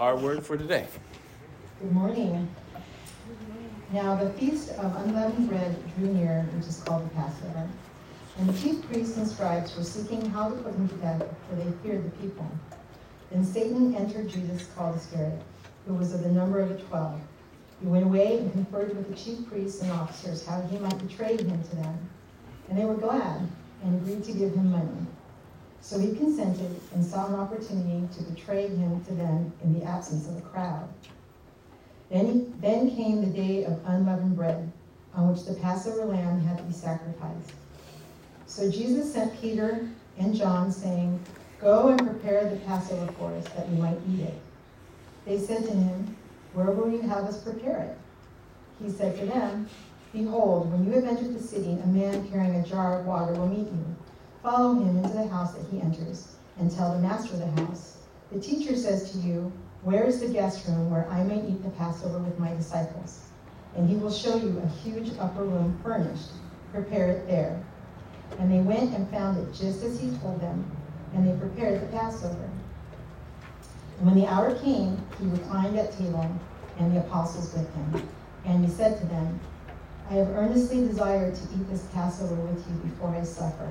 our word for today. Good morning. Now the feast of unleavened bread drew near, which is called the Passover. And the chief priests and scribes were seeking how to put him to death, for they feared the people. Then Satan entered Judas called Iscariot, who was of the number of the twelve. He went away and conferred with the chief priests and officers how he might betray him to them. And they were glad and agreed to give him money. So he consented and saw an opportunity to betray him to them in the absence of the crowd. Then, he, then came the day of unleavened bread, on which the Passover lamb had to be sacrificed. So Jesus sent Peter and John, saying, Go and prepare the Passover for us, that we might eat it. They said to him, Where will you have us prepare it? He said to them, Behold, when you have entered the city, a man carrying a jar of water will meet you. Follow him into the house that he enters, and tell the master of the house, The teacher says to you, Where is the guest room where I may eat the Passover with my disciples? And he will show you a huge upper room furnished. Prepare it there. And they went and found it just as he told them, and they prepared the Passover. And when the hour came, he reclined at table, and the apostles with him. And he said to them, I have earnestly desired to eat this Passover with you before I suffer.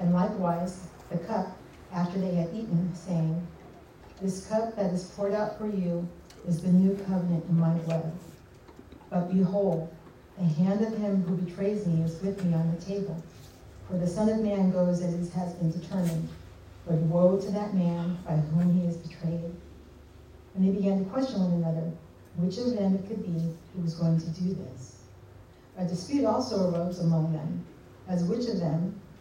And likewise, the cup after they had eaten, saying, This cup that is poured out for you is the new covenant in my blood. But behold, the hand of him who betrays me is with me on the table. For the Son of Man goes as it has been determined. But woe to that man by whom he is betrayed. And they began to question one another which of them it could be who was going to do this. A dispute also arose among them, as which of them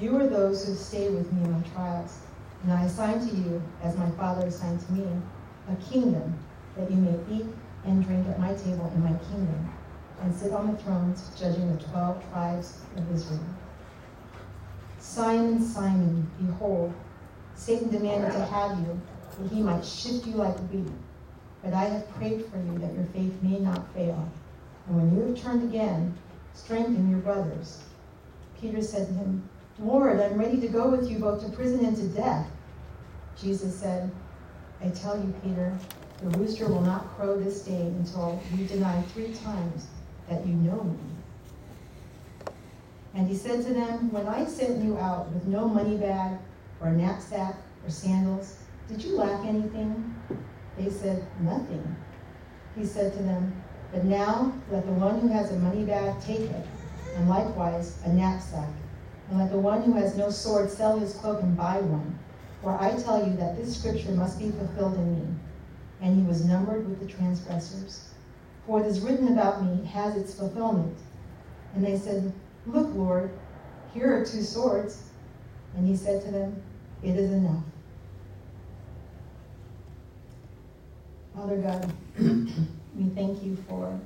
You are those who stay with me in my trials, and I assign to you, as my Father assigned to me, a kingdom that you may eat and drink at my table in my kingdom, and sit on the thrones judging the twelve tribes of Israel. Simon, Simon, behold, Satan demanded to have you, that he might shift you like wheat. But I have prayed for you that your faith may not fail. And when you have turned again, strengthen your brothers. Peter said to him, Lord, I'm ready to go with you both to prison and to death. Jesus said, I tell you, Peter, the rooster will not crow this day until you deny three times that you know me. And he said to them, When I sent you out with no money bag or knapsack or sandals, did you lack anything? They said, Nothing. He said to them, But now let the one who has a money bag take it, and likewise a knapsack. And let the one who has no sword sell his cloak and buy one. For I tell you that this scripture must be fulfilled in me. And he was numbered with the transgressors. For it is written about me has its fulfillment. And they said, Look, Lord, here are two swords. And he said to them, It is enough. Father God, we thank you for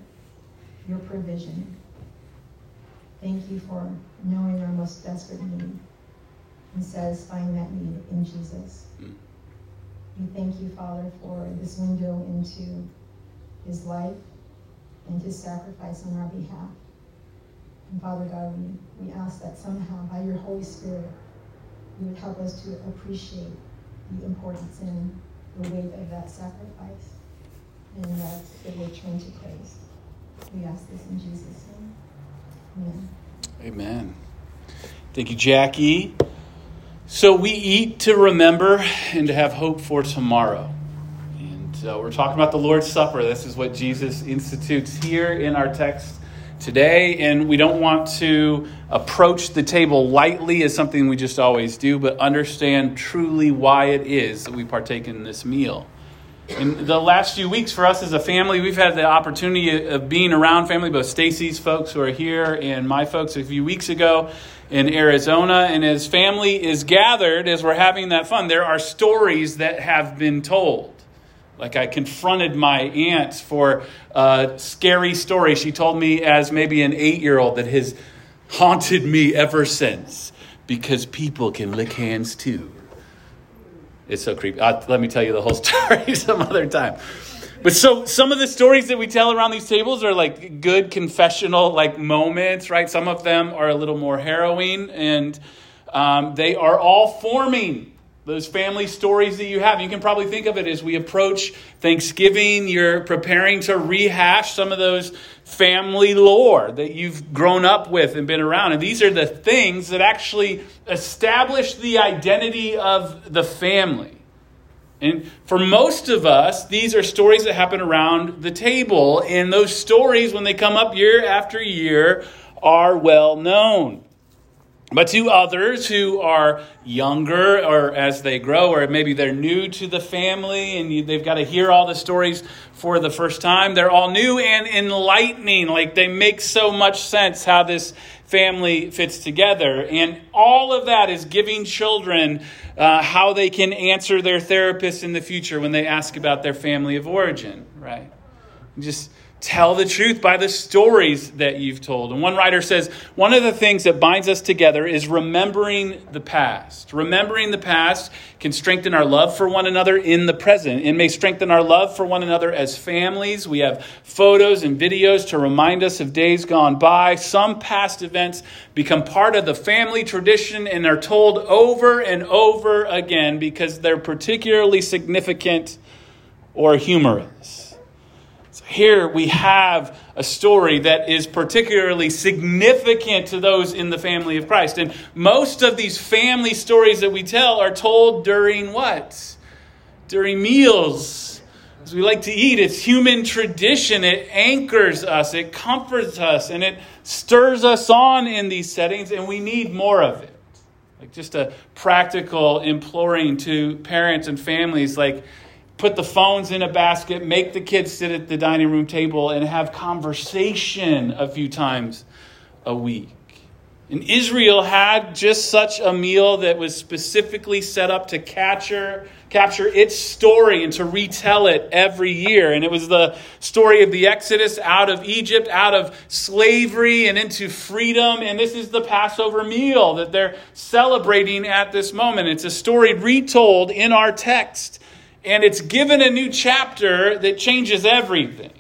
your provision. Thank you for knowing our most desperate need and satisfying that need in Jesus. We thank you, Father, for this window into his life and his sacrifice on our behalf. And Father God, we, we ask that somehow by your Holy Spirit, you would help us to appreciate the importance and the weight of that sacrifice and that it would turn to praise. We ask this in Jesus' name. Amen. Thank you, Jackie. So we eat to remember and to have hope for tomorrow. And So, we're talking about the Lord's Supper. This is what Jesus institutes here in our text today. And we don't want to approach the table lightly as something we just always do, but understand truly why it is that we partake in this meal. In the last few weeks, for us as a family, we've had the opportunity of being around family, both Stacy's folks who are here and my folks a few weeks ago in Arizona. And as family is gathered, as we're having that fun, there are stories that have been told. Like I confronted my aunt for a scary story she told me as maybe an eight year old that has haunted me ever since because people can lick hands too. It's so creepy. Uh, let me tell you the whole story some other time. But so some of the stories that we tell around these tables are like good confessional like moments, right? Some of them are a little more harrowing, and um, they are all forming those family stories that you have. You can probably think of it as we approach Thanksgiving, you're preparing to rehash some of those family lore that you've grown up with and been around. And these are the things that actually establish the identity of the family. And for most of us, these are stories that happen around the table. And those stories, when they come up year after year, are well known. But to others who are younger or as they grow, or maybe they're new to the family and you, they've got to hear all the stories for the first time, they're all new and enlightening. Like they make so much sense how this family fits together. And all of that is giving children uh, how they can answer their therapist in the future when they ask about their family of origin, right? Just tell the truth by the stories that you've told. And one writer says one of the things that binds us together is remembering the past. Remembering the past can strengthen our love for one another in the present. It may strengthen our love for one another as families. We have photos and videos to remind us of days gone by. Some past events become part of the family tradition and are told over and over again because they're particularly significant or humorous. So here we have a story that is particularly significant to those in the family of Christ. And most of these family stories that we tell are told during what? During meals. As we like to eat, it's human tradition. It anchors us, it comforts us, and it stirs us on in these settings, and we need more of it. Like just a practical imploring to parents and families like, put the phones in a basket, make the kids sit at the dining room table, and have conversation a few times a week. And Israel had just such a meal that was specifically set up to capture, capture its story and to retell it every year. And it was the story of the Exodus out of Egypt, out of slavery, and into freedom. And this is the Passover meal that they're celebrating at this moment. It's a story retold in our text and it's given a new chapter that changes everything.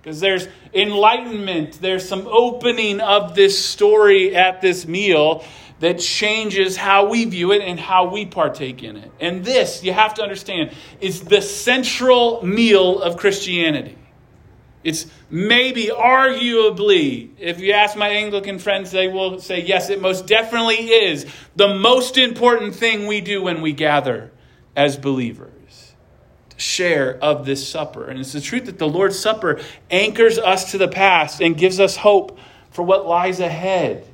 Because there's enlightenment, there's some opening of this story at this meal that changes how we view it and how we partake in it. And this, you have to understand, is the central meal of Christianity. It's maybe, arguably, if you ask my Anglican friends, they will say, yes, it most definitely is the most important thing we do when we gather as believers share of this supper. And it's the truth that the Lord's Supper anchors us to the past and gives us hope for what lies ahead.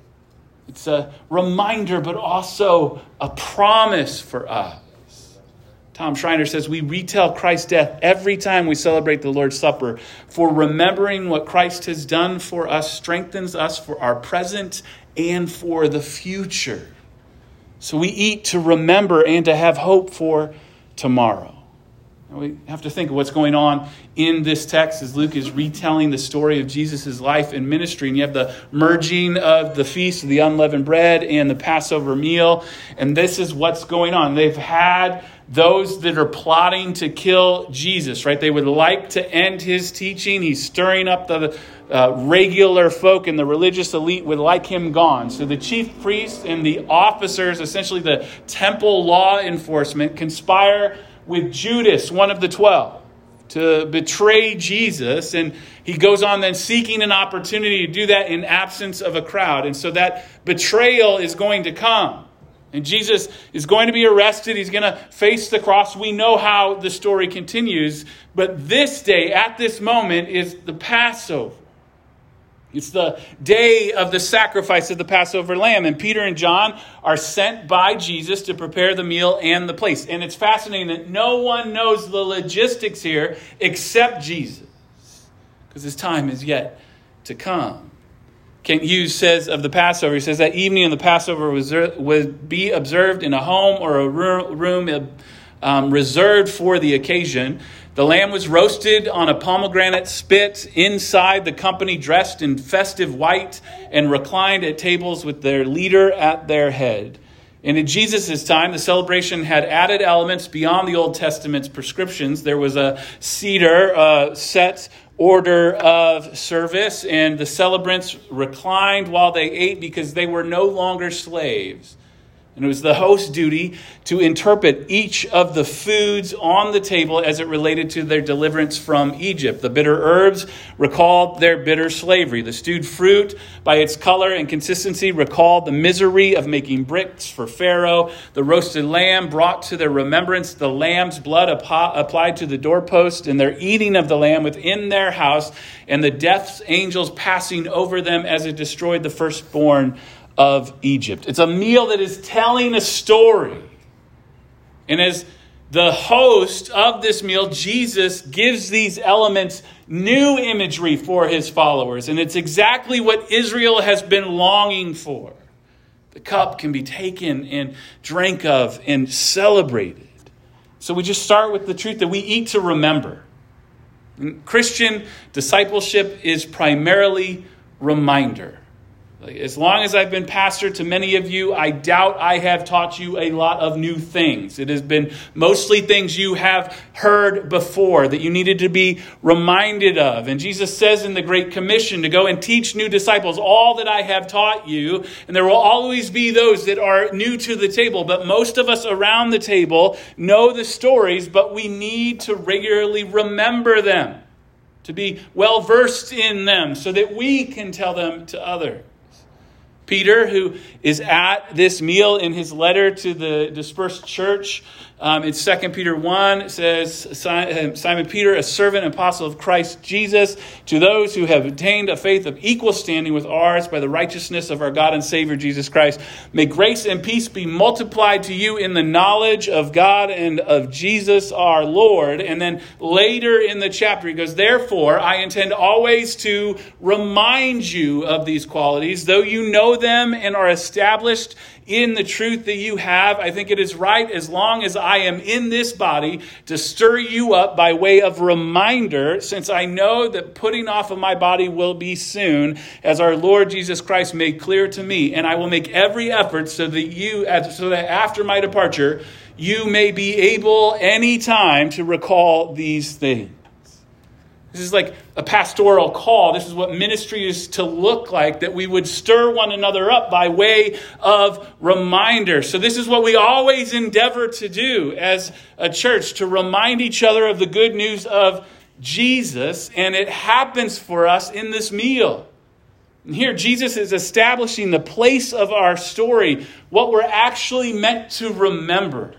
It's a reminder, but also a promise for us. Tom Schreiner says, We retell Christ's death every time we celebrate the Lord's Supper, for remembering what Christ has done for us strengthens us for our present and for the future. So we eat to remember and to have hope for tomorrow. We have to think of what's going on in this text as Luke is retelling the story of Jesus' life and ministry. And you have the merging of the feast of the unleavened bread and the Passover meal. And this is what's going on. They've had those that are plotting to kill Jesus, right? They would like to end his teaching. He's stirring up the uh, regular folk and the religious elite would like him gone. So the chief priests and the officers, essentially the temple law enforcement, conspire with Judas, one of the twelve, to betray Jesus. And he goes on then seeking an opportunity to do that in absence of a crowd. And so that betrayal is going to come. And Jesus is going to be arrested. He's going to face the cross. We know how the story continues. But this day, at this moment, is the Passover. It's the day of the sacrifice of the Passover lamb. And Peter and John are sent by Jesus to prepare the meal and the place. And it's fascinating that no one knows the logistics here except Jesus, because his time is yet to come. Kent Hughes says of the Passover, he says that evening of the Passover was, would be observed in a home or a room um, reserved for the occasion. The lamb was roasted on a pomegranate spit inside the company, dressed in festive white, and reclined at tables with their leader at their head. And in Jesus' time, the celebration had added elements beyond the Old Testament's prescriptions. There was a Seder a set order of service, and the celebrants reclined while they ate because they were no longer slaves. And it was the host's duty to interpret each of the foods on the table as it related to their deliverance from Egypt. The bitter herbs recalled their bitter slavery. The stewed fruit, by its color and consistency, recalled the misery of making bricks for Pharaoh. The roasted lamb brought to their remembrance the lamb's blood applied to the doorpost and their eating of the lamb within their house, and the death's angels passing over them as it destroyed the firstborn of Egypt. It's a meal that is telling a story. And as the host of this meal, Jesus gives these elements new imagery for his followers. And it's exactly what Israel has been longing for. The cup can be taken and drank of and celebrated. So we just start with the truth that we eat to remember. Christian discipleship is primarily reminder. As long as I've been pastor to many of you, I doubt I have taught you a lot of new things. It has been mostly things you have heard before that you needed to be reminded of. And Jesus says in the Great Commission to go and teach new disciples all that I have taught you. And there will always be those that are new to the table, but most of us around the table know the stories, but we need to regularly remember them, to be well versed in them so that we can tell them to others. Peter, who is at this meal in his letter to the dispersed church, um, in 2 Peter 1, says, Simon Peter, a servant and apostle of Christ Jesus, to those who have obtained a faith of equal standing with ours by the righteousness of our God and Savior Jesus Christ, may grace and peace be multiplied to you in the knowledge of God and of Jesus our Lord. And then later in the chapter, he goes, Therefore, I intend always to remind you of these qualities, though you know them and are established in the truth that you have. I think it is right, as long as I am in this body, to stir you up by way of reminder, since I know that putting off of my body will be soon, as our Lord Jesus Christ made clear to me. And I will make every effort so that you, so that after my departure, you may be able anytime to recall these things. This is like a pastoral call. This is what ministry is to look like, that we would stir one another up by way of reminder. So, this is what we always endeavor to do as a church to remind each other of the good news of Jesus, and it happens for us in this meal. And here, Jesus is establishing the place of our story, what we're actually meant to remember.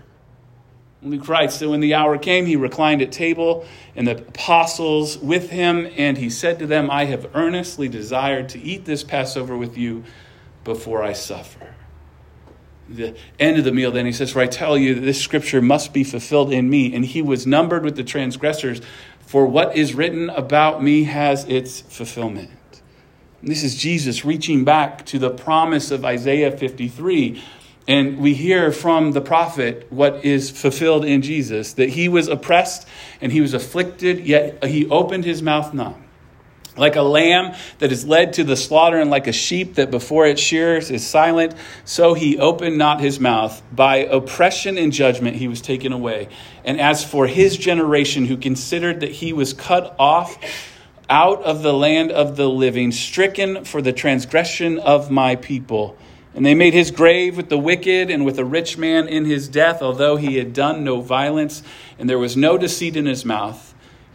Luke writes that when the hour came, he reclined at table and the apostles with him, and he said to them, I have earnestly desired to eat this Passover with you before I suffer. The end of the meal, then he says, For I tell you that this scripture must be fulfilled in me. And he was numbered with the transgressors, for what is written about me has its fulfillment. And this is Jesus reaching back to the promise of Isaiah 53 and we hear from the prophet what is fulfilled in Jesus that he was oppressed and he was afflicted, yet he opened his mouth not. Like a lamb that is led to the slaughter, and like a sheep that before its shears is silent, so he opened not his mouth. By oppression and judgment he was taken away. And as for his generation, who considered that he was cut off out of the land of the living, stricken for the transgression of my people, and they made his grave with the wicked and with a rich man in his death, although he had done no violence, and there was no deceit in his mouth.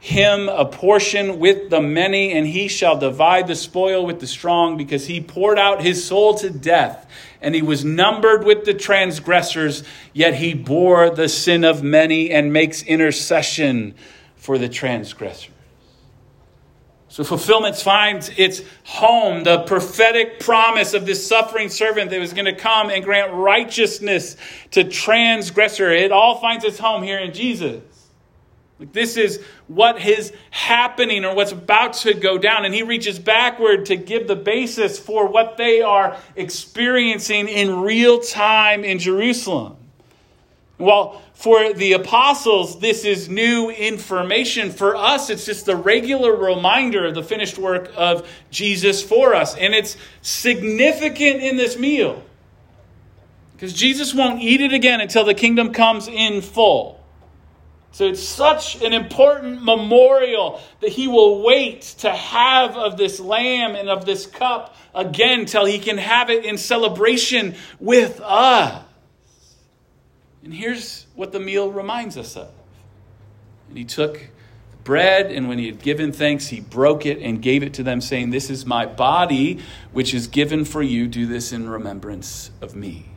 him a portion with the many, and he shall divide the spoil with the strong, because he poured out his soul to death, and he was numbered with the transgressors, yet he bore the sin of many and makes intercession for the transgressors. So fulfillment finds its home, the prophetic promise of this suffering servant that was going to come and grant righteousness to transgressor. It all finds its home here in Jesus. Like this is what is happening or what's about to go down. And he reaches backward to give the basis for what they are experiencing in real time in Jerusalem. While for the apostles, this is new information. For us, it's just the regular reminder of the finished work of Jesus for us. And it's significant in this meal. Because Jesus won't eat it again until the kingdom comes in full. So it's such an important memorial that he will wait to have of this lamb and of this cup again till he can have it in celebration with us. And here's what the meal reminds us of. And he took bread, and when he had given thanks, he broke it and gave it to them, saying, This is my body, which is given for you. Do this in remembrance of me.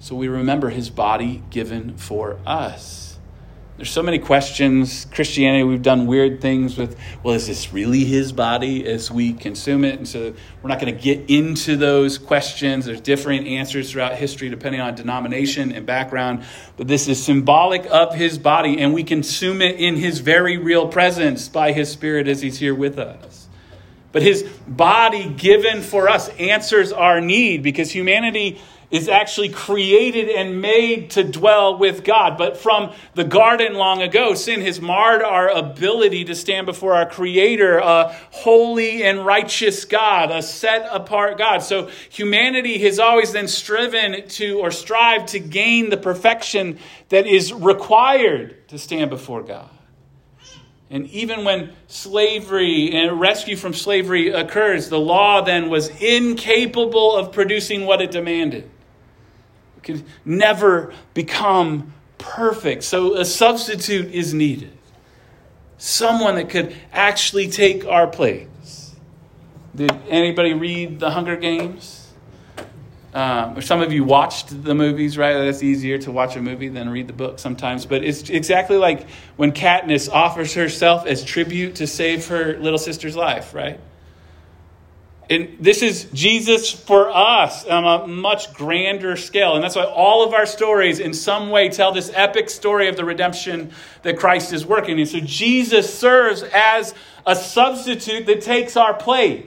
So we remember his body given for us. There's so many questions. Christianity, we've done weird things with, well, is this really his body as we consume it? And so we're not going to get into those questions. There's different answers throughout history depending on denomination and background. But this is symbolic of his body, and we consume it in his very real presence by his spirit as he's here with us. But his body given for us answers our need because humanity is actually created and made to dwell with God. But from the garden long ago, sin has marred our ability to stand before our Creator, a holy and righteous God, a set apart God. So humanity has always then striven to or strived to gain the perfection that is required to stand before God. And even when slavery and rescue from slavery occurs, the law then was incapable of producing what it demanded could never become perfect. So a substitute is needed. Someone that could actually take our place. Did anybody read The Hunger Games? Um, or some of you watched the movies, right? That's easier to watch a movie than read the book sometimes. But it's exactly like when Katniss offers herself as tribute to save her little sister's life, right? And this is Jesus for us on a much grander scale. And that's why all of our stories, in some way, tell this epic story of the redemption that Christ is working. And so Jesus serves as a substitute that takes our place.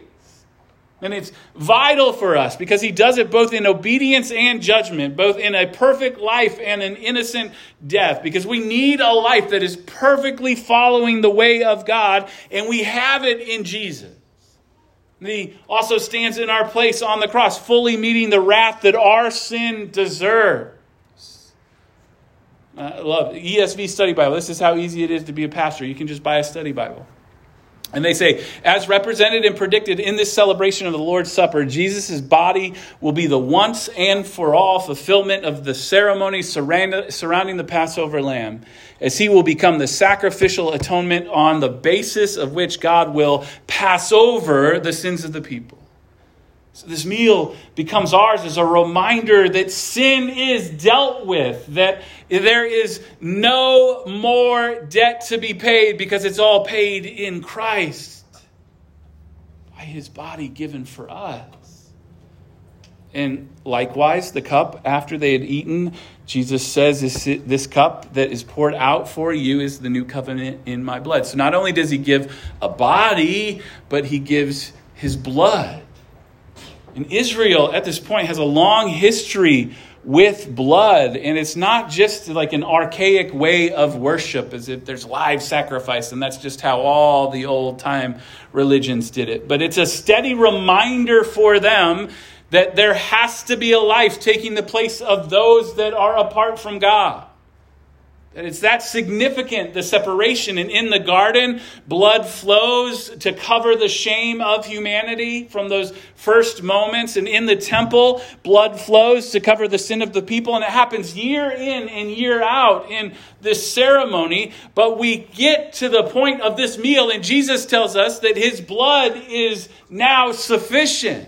And it's vital for us because he does it both in obedience and judgment, both in a perfect life and an innocent death, because we need a life that is perfectly following the way of God, and we have it in Jesus. He also stands in our place on the cross, fully meeting the wrath that our sin deserves. I love ESV study Bible. This is how easy it is to be a pastor. You can just buy a study Bible. And they say, as represented and predicted in this celebration of the Lord's Supper, Jesus' body will be the once and for all fulfillment of the ceremony surrounding the Passover lamb, as he will become the sacrificial atonement on the basis of which God will pass over the sins of the people. So this meal becomes ours as a reminder that sin is dealt with, that there is no more debt to be paid because it's all paid in Christ by his body given for us. And likewise, the cup after they had eaten, Jesus says, this, this cup that is poured out for you is the new covenant in my blood. So not only does he give a body, but he gives his blood. And Israel at this point has a long history with blood. And it's not just like an archaic way of worship, as if there's live sacrifice, and that's just how all the old time religions did it. But it's a steady reminder for them that there has to be a life taking the place of those that are apart from God. It's that significant, the separation. And in the garden, blood flows to cover the shame of humanity from those first moments. And in the temple, blood flows to cover the sin of the people. And it happens year in and year out in this ceremony. But we get to the point of this meal, and Jesus tells us that his blood is now sufficient.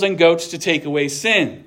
bulls and goats to take away sins.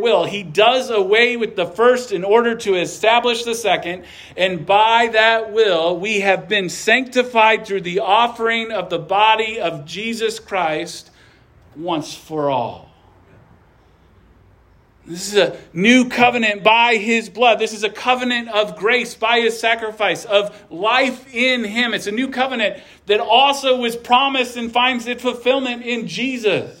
will. He does away with the first in order to establish the second, and by that will we have been sanctified through the offering of the body of Jesus Christ once for all. This is a new covenant by his blood. This is a covenant of grace by his sacrifice, of life in him. It's a new covenant that also was promised and finds its fulfillment in Jesus.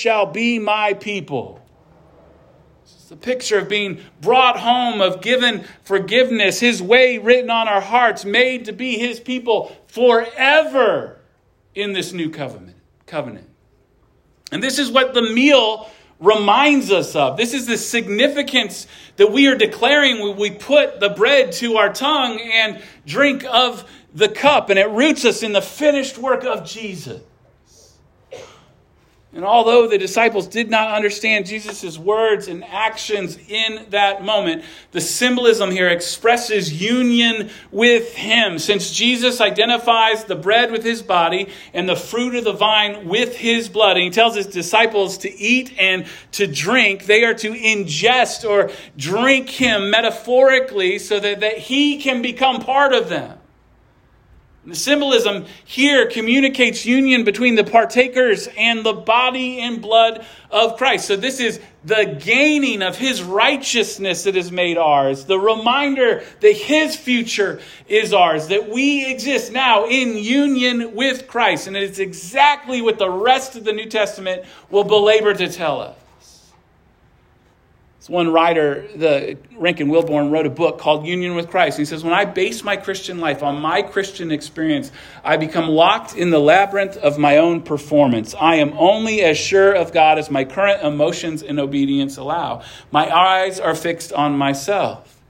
shall be my people. It's a picture of being brought home, of given forgiveness, his way written on our hearts, made to be his people forever in this new covenant. covenant. And this is what the meal reminds us of. This is the significance that we are declaring when we put the bread to our tongue and drink of the cup. And it roots us in the finished work of Jesus. And although the disciples did not understand Jesus' words and actions in that moment, the symbolism here expresses union with him. Since Jesus identifies the bread with his body and the fruit of the vine with his blood, and he tells his disciples to eat and to drink, they are to ingest or drink him metaphorically so that, that he can become part of them. The symbolism here communicates union between the partakers and the body and blood of Christ. So, this is the gaining of his righteousness that is made ours, the reminder that his future is ours, that we exist now in union with Christ. And it's exactly what the rest of the New Testament will belabor to tell us. It's one writer, the Rankin Wilbourne, wrote a book called Union with Christ. He says, When I base my Christian life on my Christian experience, I become locked in the labyrinth of my own performance. I am only as sure of God as my current emotions and obedience allow. My eyes are fixed on myself.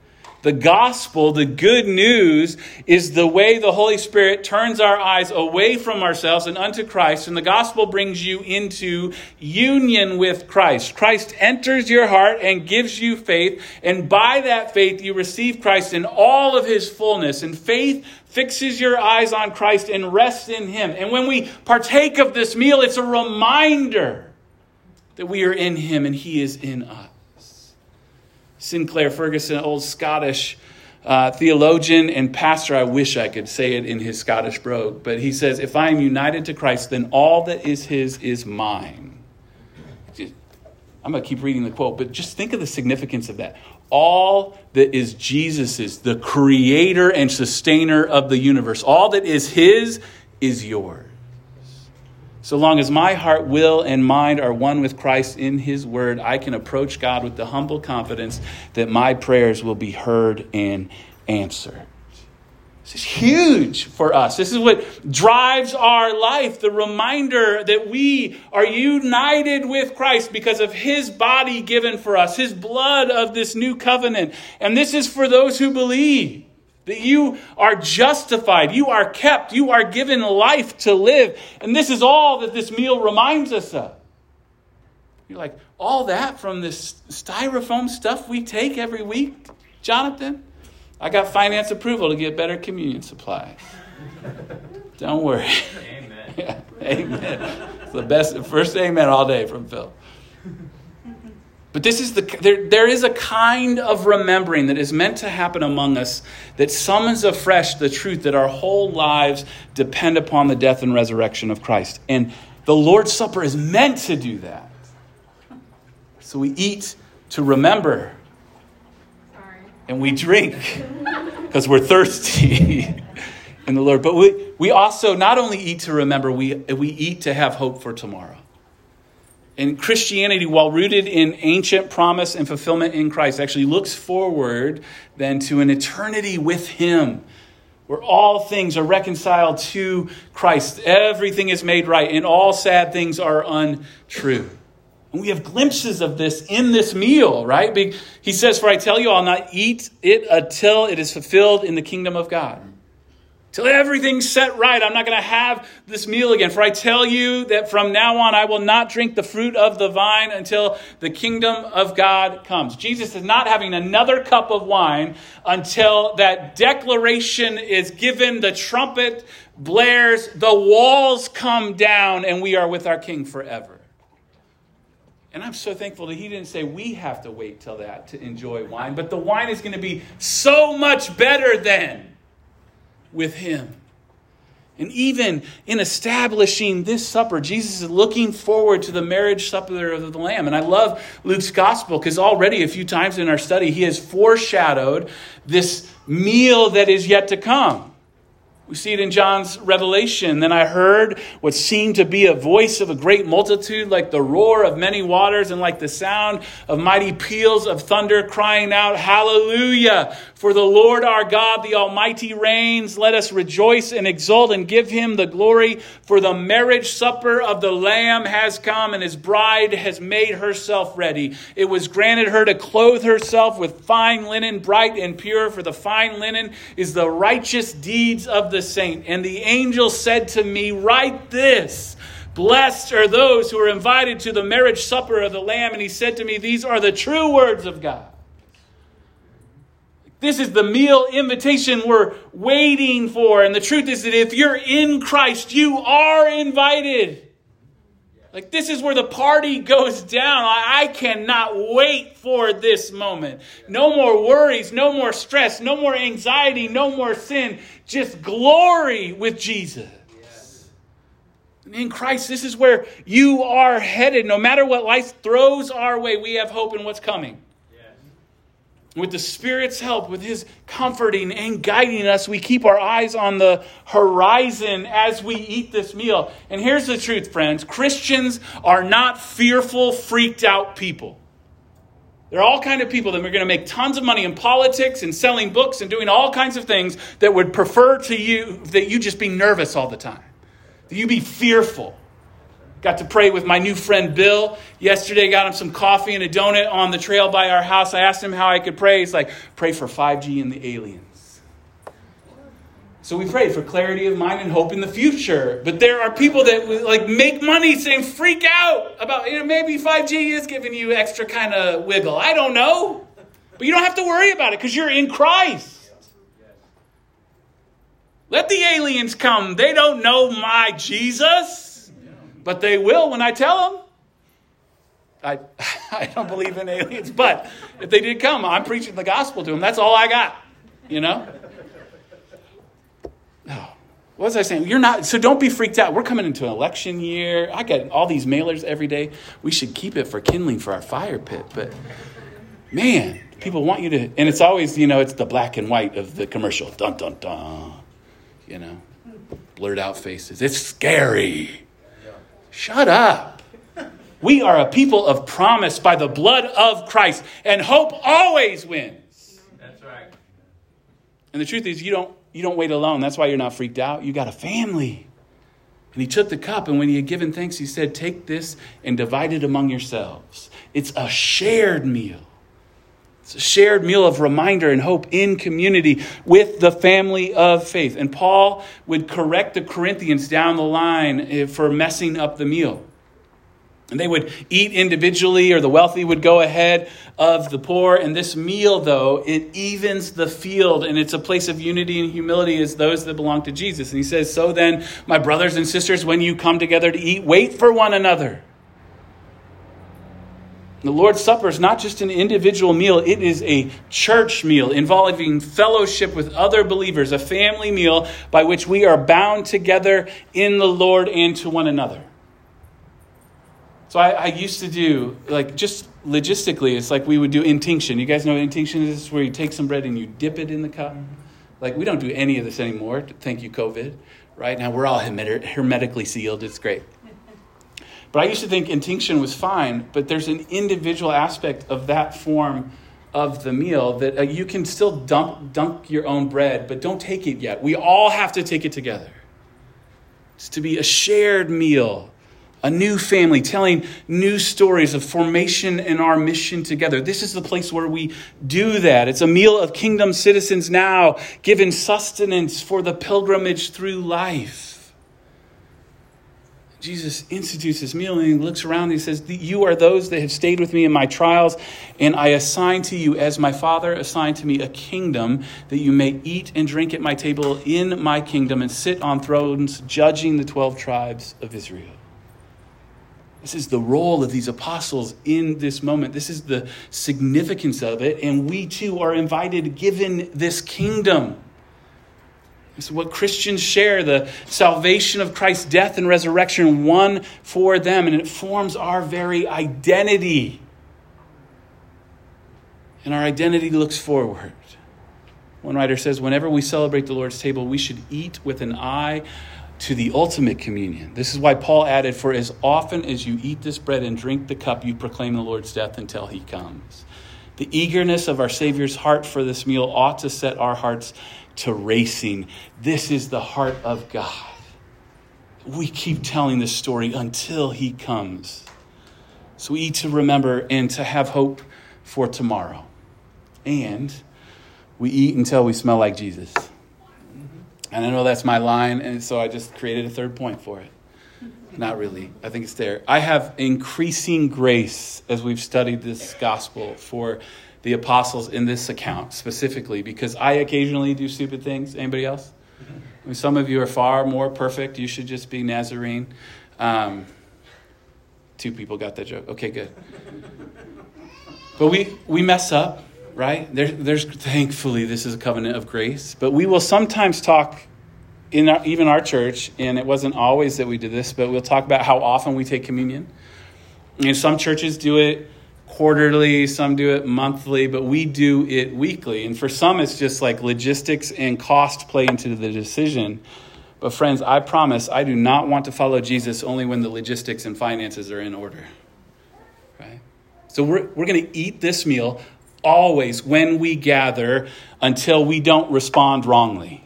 The gospel, the good news, is the way the Holy Spirit turns our eyes away from ourselves and unto Christ. And the gospel brings you into union with Christ. Christ enters your heart and gives you faith. And by that faith, you receive Christ in all of his fullness. And faith fixes your eyes on Christ and rests in him. And when we partake of this meal, it's a reminder that we are in him and he is in us. Sinclair Ferguson, old Scottish uh, theologian and pastor. I wish I could say it in his Scottish brogue, but he says, If I am united to Christ, then all that is his is mine. I'm going to keep reading the quote, but just think of the significance of that. All that is Jesus's, the creator and sustainer of the universe, all that is his is yours. So long as my heart, will, and mind are one with Christ in His Word, I can approach God with the humble confidence that my prayers will be heard and answered. This is huge for us. This is what drives our life the reminder that we are united with Christ because of His body given for us, His blood of this new covenant. And this is for those who believe. That you are justified, you are kept, you are given life to live. And this is all that this meal reminds us of. You're like, all that from this styrofoam stuff we take every week, Jonathan? I got finance approval to get better communion supplies. Don't worry. Amen. yeah, amen. It's the best, first amen all day from Phil. But this is the there, there is a kind of remembering that is meant to happen among us that summons afresh the truth that our whole lives depend upon the death and resurrection of Christ. And the Lord's Supper is meant to do that. So we eat to remember. Sorry. And we drink because we're thirsty in the Lord. But we, we also not only eat to remember, we, we eat to have hope for tomorrow. And Christianity, while rooted in ancient promise and fulfillment in Christ, actually looks forward then to an eternity with Him, where all things are reconciled to Christ. Everything is made right, and all sad things are untrue. And we have glimpses of this in this meal, right? He says, For I tell you, I'll not eat it until it is fulfilled in the kingdom of God. Till everything's set right, I'm not going to have this meal again. For I tell you that from now on, I will not drink the fruit of the vine until the kingdom of God comes. Jesus is not having another cup of wine until that declaration is given, the trumpet blares, the walls come down, and we are with our King forever. And I'm so thankful that he didn't say we have to wait till that to enjoy wine, but the wine is going to be so much better then with him. And even in establishing this supper, Jesus is looking forward to the marriage supper of the Lamb. And I love Luke's gospel because already a few times in our study, he has foreshadowed this meal that is yet to come. We see it in John's revelation. Then I heard what seemed to be a voice of a great multitude, like the roar of many waters and like the sound of mighty peals of thunder, crying out, Hallelujah! For the Lord our God, the Almighty, reigns. Let us rejoice and exult and give him the glory. For the marriage supper of the Lamb has come, and his bride has made herself ready. It was granted her to clothe herself with fine linen, bright and pure, for the fine linen is the righteous deeds of the saint. And the angel said to me, Write this. Blessed are those who are invited to the marriage supper of the Lamb. And he said to me, These are the true words of God. This is the meal invitation we're waiting for. And the truth is that if you're in Christ, you are invited. Like, this is where the party goes down. I, cannot wait for this moment. No more worries, no more stress, no more anxiety, no more sin. Just glory with Jesus. In Christ, this is where you are headed. No matter what life throws our way, we have hope in what's coming. With the Spirit's help, with His comforting and guiding us, we keep our eyes on the horizon as we eat this meal. And here's the truth, friends Christians are not fearful, freaked out people. They're all kind of people that are going to make tons of money in politics and selling books and doing all kinds of things that would prefer to you that you just be nervous all the time, that you be fearful. Got to pray with my new friend Bill. Yesterday, got him some coffee and a donut on the trail by our house. I asked him how I could pray. He's like, pray for 5G and the aliens. So we prayed for clarity of mind and hope in the future. But there are people that like make money saying freak out about you know maybe 5G is giving you extra kind of wiggle. I don't know. But you don't have to worry about it because you're in Christ. Let the aliens come. They don't know my Jesus. But they will when I tell them. I, I don't believe in aliens, but if they did come, I'm preaching the gospel to them. That's all I got, you know? Oh. What was I saying? You're not, so don't be freaked out. We're coming into an election year. I get all these mailers every day. We should keep it for kindling for our fire pit. But man, people want you to, and it's always, you know, it's the black and white of the commercial. Dun, dun, dun. You know, blurred out faces. It's scary. Shut up. We are a people of promise by the blood of Christ, and hope always wins. That's right. And the truth is, you don't you don't wait alone. That's why you're not freaked out. You got a family. And he took the cup, and when he had given thanks, he said, Take this and divide it among yourselves. It's a shared meal. It's a shared meal of reminder and hope in community with the family of faith. And Paul would correct the Corinthians down the line eh, for messing up the meal. And they would eat individually, or the wealthy would go ahead of the poor. And this meal, though, it evens the field, and it's a place of unity and humility as those that belong to Jesus. And he says, So then, my brothers and sisters, when you come together to eat, wait for one another. The Lord's Supper is not just an individual meal, it is a church meal involving fellowship with other believers, a family meal by which we are bound together in the Lord and to one another. So I, I, used to do like just logistically, it's like we would do intinction. You guys know what intinction is? It's where you take some bread and you dip it in the cup. Like we don't do any of this anymore. Thank you, COVID. Right now we're all hermetically sealed. It's great. But I used to think intinction was fine, but there's an individual aspect of that form of the meal that uh, you can still dump dunk your own bread, but don't take it yet. We all have to take it together. It's to be a shared meal a new family, telling new stories of formation and our mission together. This is the place where we do that. It's a meal of kingdom citizens now, given sustenance for the pilgrimage through life. Jesus institutes this meal and he looks around and he says, You are those that have stayed with me in my trials, and I assign to you, as my Father assigned to me, a kingdom that you may eat and drink at my table in my kingdom and sit on thrones, judging the 12 tribes of Israel. This is the role of these apostles in this moment. This is the significance of it. And we too are invited, given this kingdom. Is what Christians share the salvation of Christ's death and resurrection won for them, and it forms our very identity. And our identity looks forward. One writer says, whenever we celebrate the Lord's table, we should eat with an eye to the ultimate communion. This is why Paul added, For as often as you eat this bread and drink the cup, you proclaim the Lord's death until he comes. The eagerness of our Savior's heart for this meal ought to set our hearts to racing. This is the heart of God. We keep telling this story until he comes. So we eat to remember and to have hope for tomorrow. And we eat until we smell like Jesus. And I know that's my line, and so I just created a third point for it. Not really. I think it's there. I have increasing grace as we've studied this gospel for the apostles in this account specifically because I occasionally do stupid things. Anybody else? I mean, some of you are far more perfect. You should just be Nazarene. Um, two people got that joke. Okay, good. But we, we mess up right? There, there's thankfully this is a covenant of grace, but we will sometimes talk in our, even our church, and it wasn't always that we did this, but we'll talk about how often we take communion. And some churches do it quarterly, some do it monthly, but we do it weekly. And for some, it's just like logistics and cost play into the decision. But friends, I promise I do not want to follow Jesus only when the logistics and finances are in order. Right? So we're, we're going to eat this meal always when we gather until we don't respond wrongly.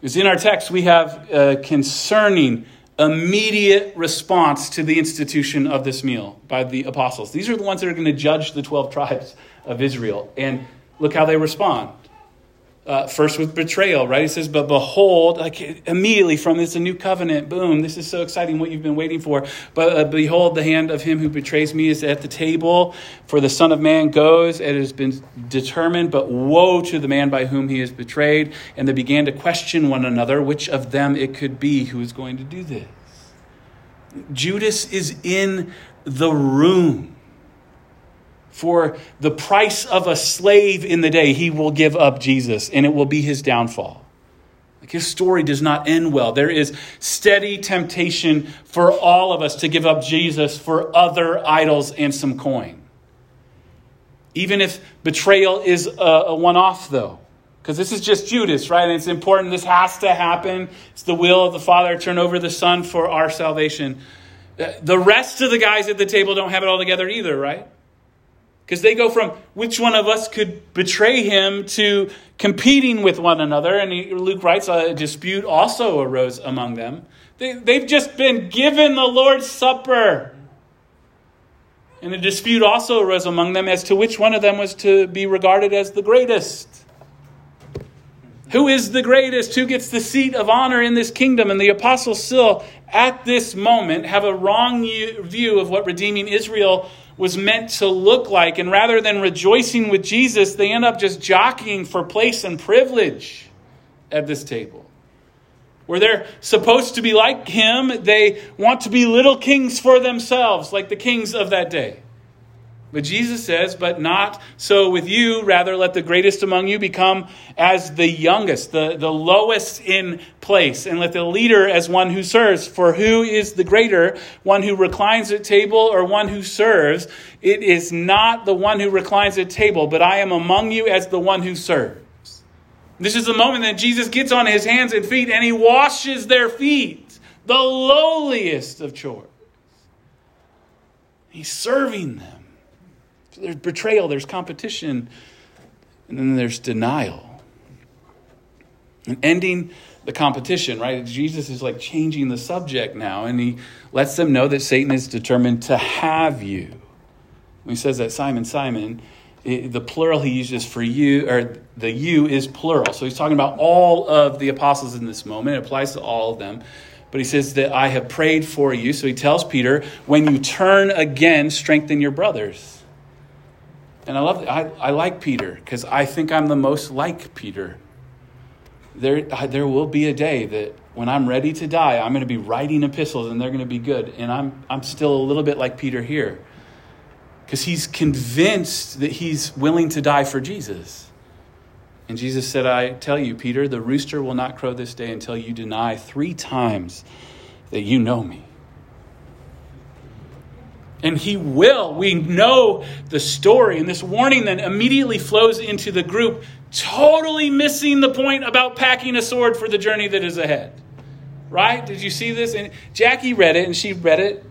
Because in our text, we have concerning, immediate response to the institution of this meal by the apostles. These are the ones that are going to judge the 12 tribes of Israel. And look how they respond uh, first with betrayal, right? He says, But behold, like immediately from this, a new covenant, boom, this is so exciting, what you've been waiting for. But uh, behold, the hand of him who betrays me is at the table, for the Son of Man goes, it has been determined, but woe to the man by whom he is betrayed. And they began to question one another which of them it could be who is going to do this. Judas is in the room. For the price of a slave in the day, he will give up Jesus, and it will be his downfall. Like his story does not end well. There is steady temptation for all of us to give up Jesus for other idols and some coin. Even if betrayal is a, a one off, though. Because this is just Judas, right? And it's important. This has to happen. It's the will of the Father turn over the Son for our salvation. The rest of the guys at the table don't have it all together either, right? Because they go from which one of us could betray him to competing with one another. And he, Luke writes a dispute also arose among them. They, they've just been given the Lord's Supper. And a dispute also arose among them as to which one of them was to be regarded as the greatest. Who is the greatest? Who gets the seat of honor in this kingdom? And the apostles still, at this moment, have a wrong view of what redeeming Israel was meant to look like. And rather than rejoicing with Jesus, they end up just jockeying for place and privilege at this table. Where they're supposed to be like him, they want to be little kings for themselves, like the kings of that day. But Jesus says, But not so with you. Rather, let the greatest among you become as the youngest, the, the lowest in place, and let the leader as one who serves. For who is the greater, one who reclines at table or one who serves? It is not the one who reclines at table, but I am among you as the one who serves. This is the moment that Jesus gets on his hands and feet and he washes their feet, the lowliest of chores. He's serving them. There's betrayal, there's competition, and then there's denial. And ending the competition, right? Jesus is like changing the subject now, and he lets them know that Satan is determined to have you. When he says that, Simon, Simon, the plural he uses for you, or the you is plural. So he's talking about all of the apostles in this moment. It applies to all of them. But he says that I have prayed for you. So he tells Peter, when you turn again, strengthen your brothers. And I love I, I like Peter because I think I'm the most like Peter. There, there will be a day that when I'm ready to die, I'm going to be writing epistles and they're going to be good. And I'm, I'm still a little bit like Peter here because he's convinced that he's willing to die for Jesus. And Jesus said, I tell you, Peter, the rooster will not crow this day until you deny three times that you know me. And he will. We know the story. And this warning then immediately flows into the group, totally missing the point about packing a sword for the journey that is ahead. Right? Did you see this? And Jackie read it, and she read it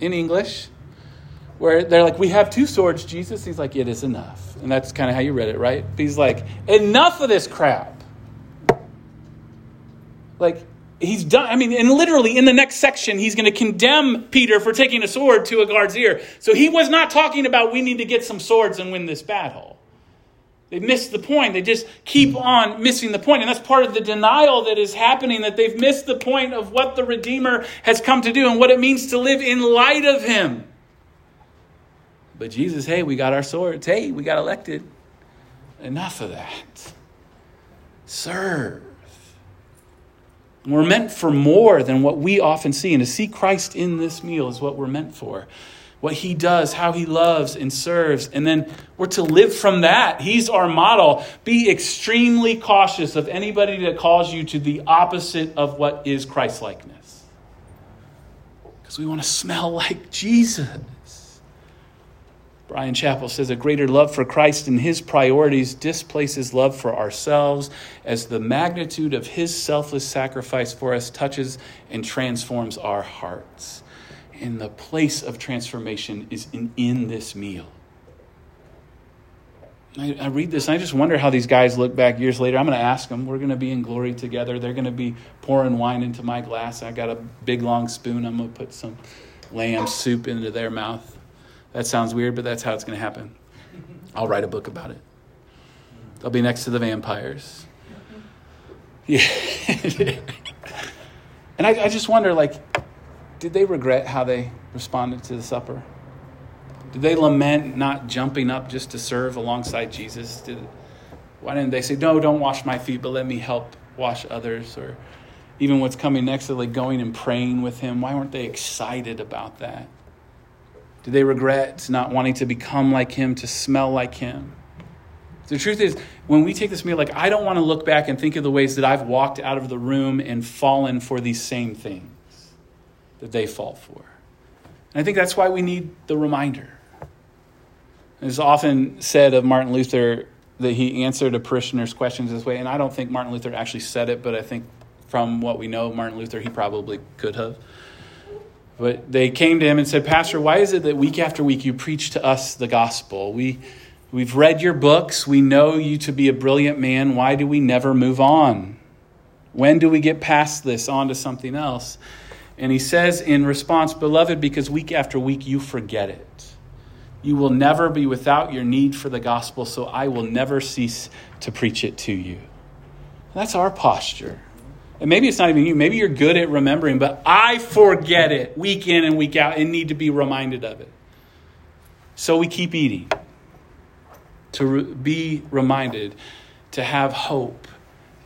in English, where they're like, We have two swords, Jesus. He's like, It is enough. And that's kind of how you read it, right? He's like, Enough of this crap. Like, he's done i mean and literally in the next section he's going to condemn peter for taking a sword to a guard's ear. So he was not talking about we need to get some swords and win this battle. They missed the point. They just keep on missing the point. And that's part of the denial that is happening that they've missed the point of what the redeemer has come to do and what it means to live in light of him. But jesus hey we got our swords. Hey we got elected. Enough of that. Serve we're meant for more than what we often see. And to see Christ in this meal is what we're meant for. What he does, how he loves and serves. And then we're to live from that. He's our model. Be extremely cautious of anybody that calls you to the opposite of what is Christ likeness. Because we want to smell like Jesus. Bryan Chapell says a greater love for Christ and his priorities displaces love for ourselves as the magnitude of his selfless sacrifice for us touches and transforms our hearts. And the place of transformation is in, in this meal. I, I read this and I just wonder how these guys look back years later. I'm going to ask them. We're going to be in glory together. They're going to be pouring wine into my glass. I got a big long spoon. I'm going to put some lamb soup into their mouth. That sounds weird, but that's how it's going to happen. I'll write a book about it. They'll be next to the vampires. Yeah. and I, I just wonder, like, did they regret how they responded to the supper? Did they lament not jumping up just to serve alongside Jesus? Did, why didn't they say, No, don't wash my feet, but let me help wash others? Or even what's coming next, like going and praying with him. Why weren't they excited about that? Do they regret not wanting to become like him, to smell like him? The truth is, when we take this meal, like I don't want to look back and think of the ways that I've walked out of the room and fallen for these same things that they fall for. And I think that's why we need the reminder. It's often said of Martin Luther that he answered a parishioner's questions this way, and I don't think Martin Luther actually said it, but I think from what we know of Martin Luther, he probably could have. But they came to him and said, Pastor, why is it that week after week you preach to us the gospel? We, we've read your books. We know you to be a brilliant man. Why do we never move on? When do we get past this on to something else? And he says in response, Beloved, because week after week you forget it. You will never be without your need for the gospel, so I will never cease to preach it to you. That's our posture. And maybe it's not even you. Maybe you're good at remembering, but I forget it week in and week out and need to be reminded of it. So we keep eating to re- be reminded, to have hope,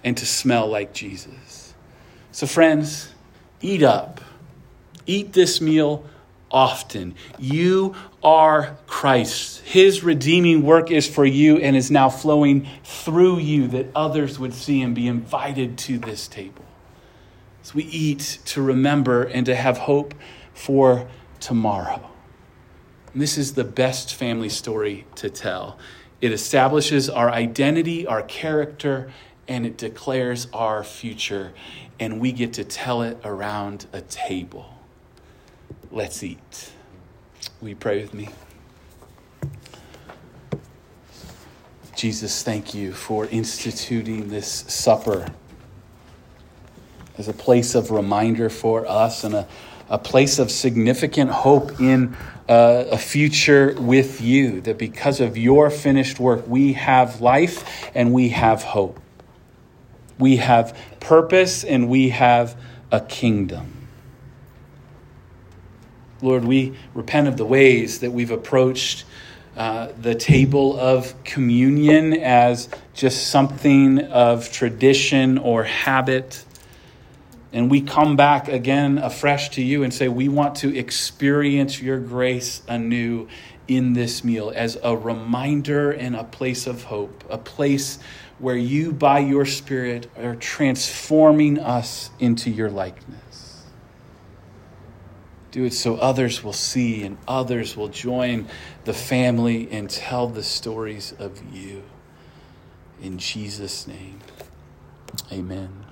and to smell like Jesus. So, friends, eat up. Eat this meal often. You are Christ. His redeeming work is for you and is now flowing through you that others would see and be invited to this table. We eat to remember and to have hope for tomorrow. And this is the best family story to tell. It establishes our identity, our character, and it declares our future. And we get to tell it around a table. Let's eat. You pray with me? Jesus, thank you for instituting this supper as a place of reminder for us and a, a place of significant hope in uh, a future with you. That because of your finished work, we have life and we have hope. We have purpose and we have a kingdom. Lord, we repent of the ways that we've approached uh, the table of communion as just something of tradition or habit. And we come back again afresh to you and say, we want to experience your grace anew in this meal as a reminder and a place of hope, a place where you, by your Spirit, are transforming us into your likeness. Do it so others will see and others will join the family and tell the stories of you. In Jesus' name, amen.